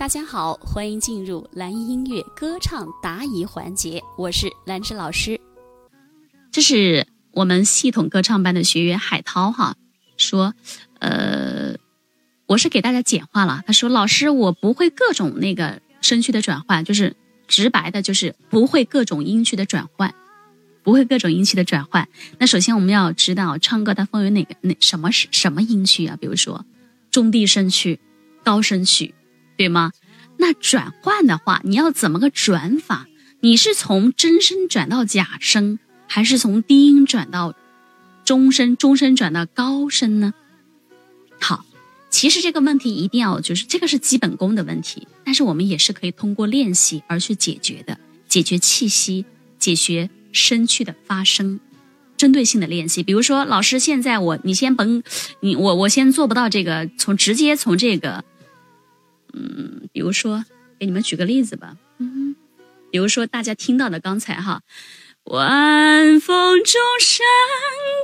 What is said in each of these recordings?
大家好，欢迎进入蓝音音乐歌唱答疑环节，我是兰芝老师。这是我们系统歌唱班的学员海涛哈，说，呃，我是给大家简化了。他说，老师，我不会各种那个声区的转换，就是直白的，就是不会各种音区的转换，不会各种音区的转换。那首先我们要知道，唱歌它分为哪个哪什么是什么音区啊？比如说中低声区、高声区。对吗？那转换的话，你要怎么个转法？你是从真声转到假声，还是从低音转到中声，中声转到高声呢？好，其实这个问题一定要就是这个是基本功的问题，但是我们也是可以通过练习而去解决的，解决气息，解决声区的发声，针对性的练习。比如说，老师现在我你先甭你我我先做不到这个，从直接从这个。嗯，比如说，给你们举个例子吧。嗯，比如说大家听到的刚才哈，晚风中闪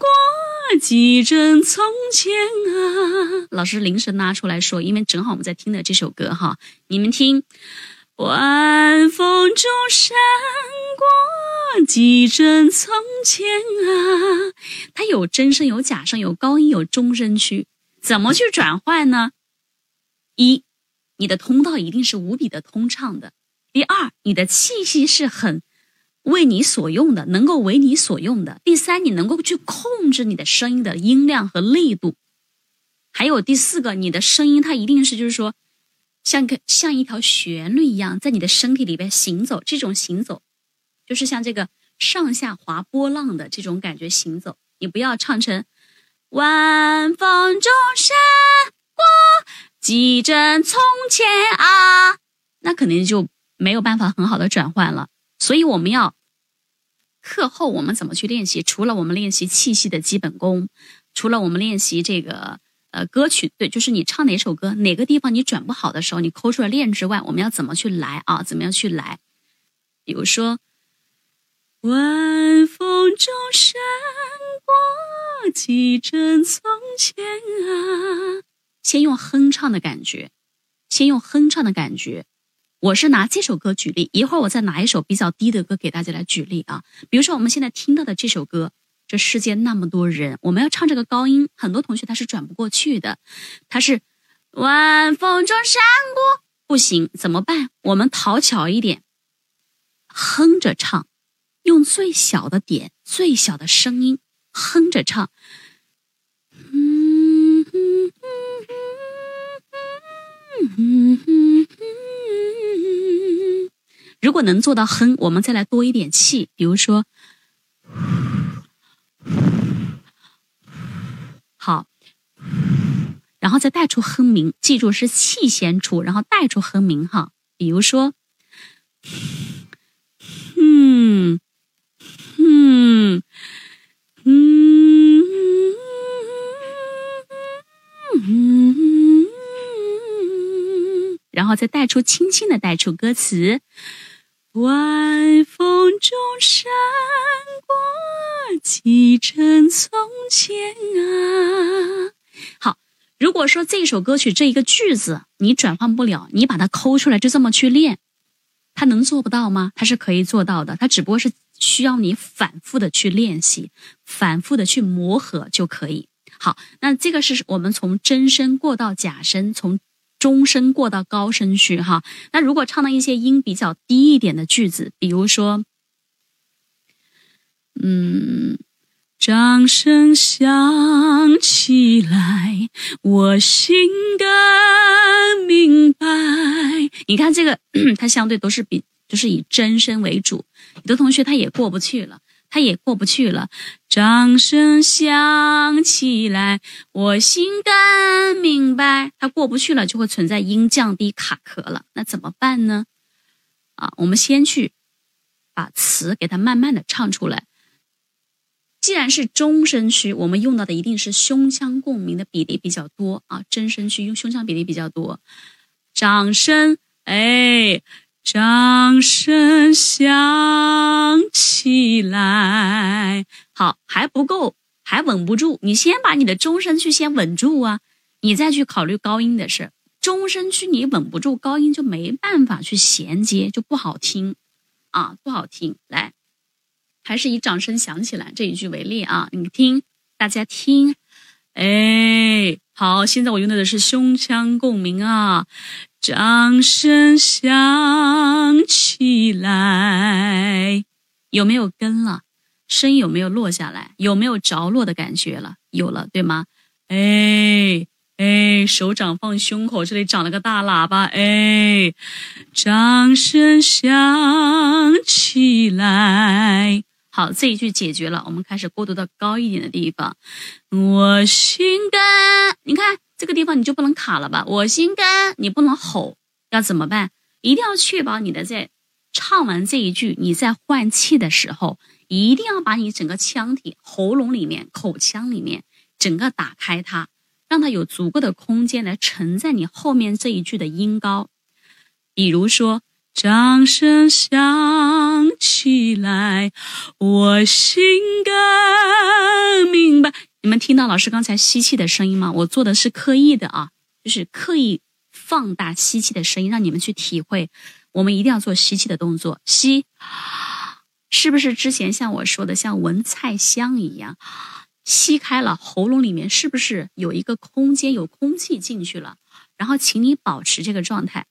过几帧从前啊。老师临时拉出来说，因为正好我们在听的这首歌哈，你们听，晚风中闪过几帧从前啊。它有真声，有假声，有高音，有中声区，怎么去转换呢？一。你的通道一定是无比的通畅的。第二，你的气息是很为你所用的，能够为你所用的。第三，你能够去控制你的声音的音量和力度。还有第四个，你的声音它一定是就是说，像个像一条旋律一样，在你的身体里边行走。这种行走，就是像这个上下滑波浪的这种感觉行走。你不要唱成晚风中闪。几帧从前啊，那肯定就没有办法很好的转换了。所以我们要课后我们怎么去练习？除了我们练习气息的基本功，除了我们练习这个呃歌曲，对，就是你唱哪首歌，哪个地方你转不好的时候，你抠出来练之外，我们要怎么去来啊？怎么样去来？比如说，晚风中闪过几帧从前啊。先用哼唱的感觉，先用哼唱的感觉。我是拿这首歌举例，一会儿我再拿一首比较低的歌给大家来举例啊。比如说我们现在听到的这首歌，这世间那么多人，我们要唱这个高音，很多同学他是转不过去的，他是晚风中闪过，不行，怎么办？我们讨巧一点，哼着唱，用最小的点、最小的声音哼着唱。如果能做到哼，我们再来多一点气，比如说，好，然后再带出哼鸣，记住是气先出，然后带出哼鸣哈。比如说，嗯，嗯，嗯，然后再带出轻轻的带出歌词。晚风中闪过几帧从前啊！好，如果说这首歌曲这一个句子你转换不了，你把它抠出来就这么去练，它能做不到吗？它是可以做到的，它只不过是需要你反复的去练习，反复的去磨合就可以。好，那这个是我们从真声过到假声，从。中声过到高声区，哈，那如果唱到一些音比较低一点的句子，比如说，嗯，掌声响起来，我心更明白。你看这个，它相对都是比，就是以真声为主，有的同学他也过不去了。他也过不去了，掌声响起来，我心更明白。他过不去了，就会存在音降低卡壳了，那怎么办呢？啊，我们先去把词给它慢慢的唱出来。既然是中声区，我们用到的一定是胸腔共鸣的比例比较多啊，真声区用胸腔比例比较多。掌声，哎。掌声响起来，好还不够，还稳不住。你先把你的中声区先稳住啊，你再去考虑高音的事。中声区你稳不住高音，就没办法去衔接，就不好听啊，不好听。来，还是以掌声响起来这一句为例啊，你听，大家听，哎，好，现在我用到的是胸腔共鸣啊，掌声响起来，有没有跟了？声音有没有落下来？有没有着落的感觉了？有了，对吗？哎。哎，手掌放胸口，这里长了个大喇叭。哎，掌声响起来。好，这一句解决了，我们开始过渡到高一点的地方。我心甘，你看这个地方你就不能卡了吧？我心甘，你不能吼，要怎么办？一定要确保你的在唱完这一句，你在换气的时候，一定要把你整个腔体、喉咙里面、口腔里面整个打开它。让它有足够的空间来承载你后面这一句的音高，比如说，掌声响起来，我心甘明白。你们听到老师刚才吸气的声音吗？我做的是刻意的啊，就是刻意放大吸气的声音，让你们去体会。我们一定要做吸气的动作，吸，是不是之前像我说的，像闻菜香一样？吸开了，喉咙里面是不是有一个空间，有空气进去了？然后，请你保持这个状态。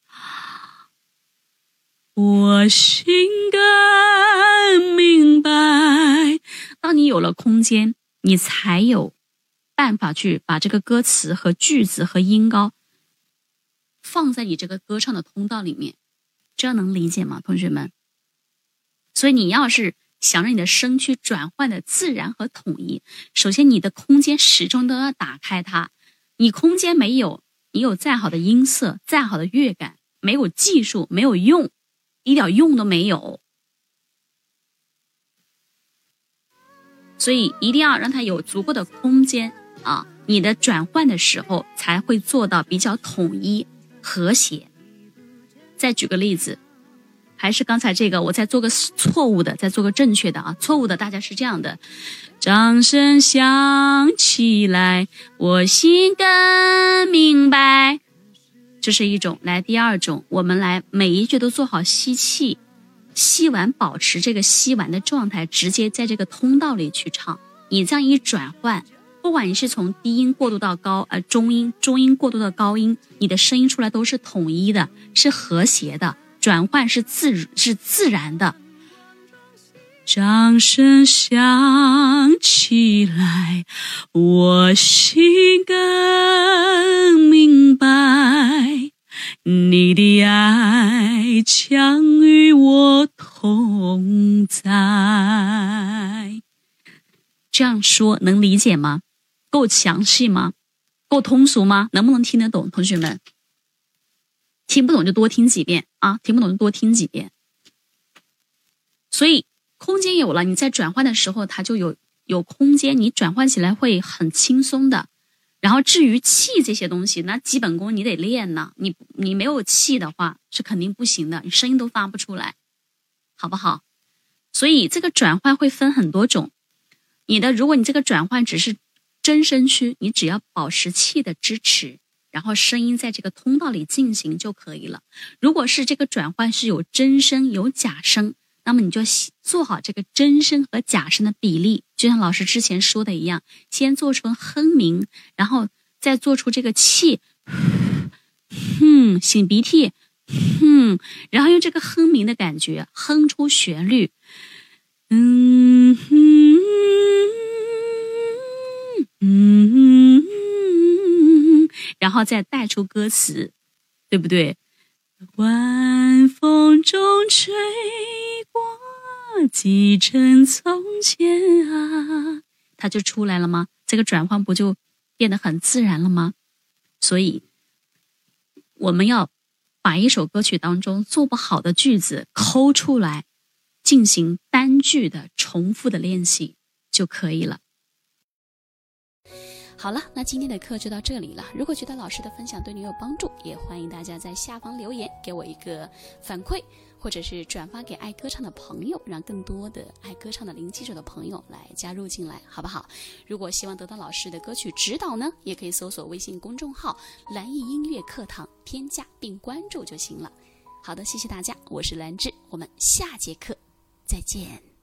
我心甘明白。当你有了空间，你才有办法去把这个歌词和句子和音高放在你这个歌唱的通道里面。这样能理解吗，同学们？所以你要是。想让你的声区转换的自然和统一，首先你的空间始终都要打开它。你空间没有，你有再好的音色、再好的乐感，没有技术，没有用，一点用都没有。所以一定要让它有足够的空间啊！你的转换的时候才会做到比较统一、和谐。再举个例子。还是刚才这个，我再做个错误的，再做个正确的啊！错误的，大家是这样的：掌声响起来，我心更明白。这是一种。来，第二种，我们来每一句都做好吸气，吸完保持这个吸完的状态，直接在这个通道里去唱。你这样一转换，不管你是从低音过渡到高，呃，中音，中音过渡到高音，你的声音出来都是统一的，是和谐的。转换是自是自然的，掌声响起来，我心更明白，你的爱将与我同在。这样说能理解吗？够详细吗？够通俗吗？能不能听得懂，同学们？听不懂就多听几遍啊！听不懂就多听几遍。所以空间有了，你在转换的时候，它就有有空间，你转换起来会很轻松的。然后至于气这些东西，那基本功你得练呢。你你没有气的话，是肯定不行的，你声音都发不出来，好不好？所以这个转换会分很多种。你的，如果你这个转换只是真声区，你只要保持气的支持。然后声音在这个通道里进行就可以了。如果是这个转换是有真声有假声，那么你就做好这个真声和假声的比例，就像老师之前说的一样，先做出哼鸣，然后再做出这个气，哼，擤鼻涕，哼，然后用这个哼鸣的感觉哼出旋律，嗯哼，嗯哼。然后再带出歌词，对不对？晚风中吹过几帧从前啊，它就出来了吗？这个转换不就变得很自然了吗？所以我们要把一首歌曲当中做不好的句子抠出来，进行单句的重复的练习就可以了。好了，那今天的课就到这里了。如果觉得老师的分享对你有帮助，也欢迎大家在下方留言给我一个反馈，或者是转发给爱歌唱的朋友，让更多的爱歌唱的零基础的朋友来加入进来，好不好？如果希望得到老师的歌曲指导呢，也可以搜索微信公众号“蓝艺音乐课堂”，添加并关注就行了。好的，谢谢大家，我是兰芝，我们下节课再见。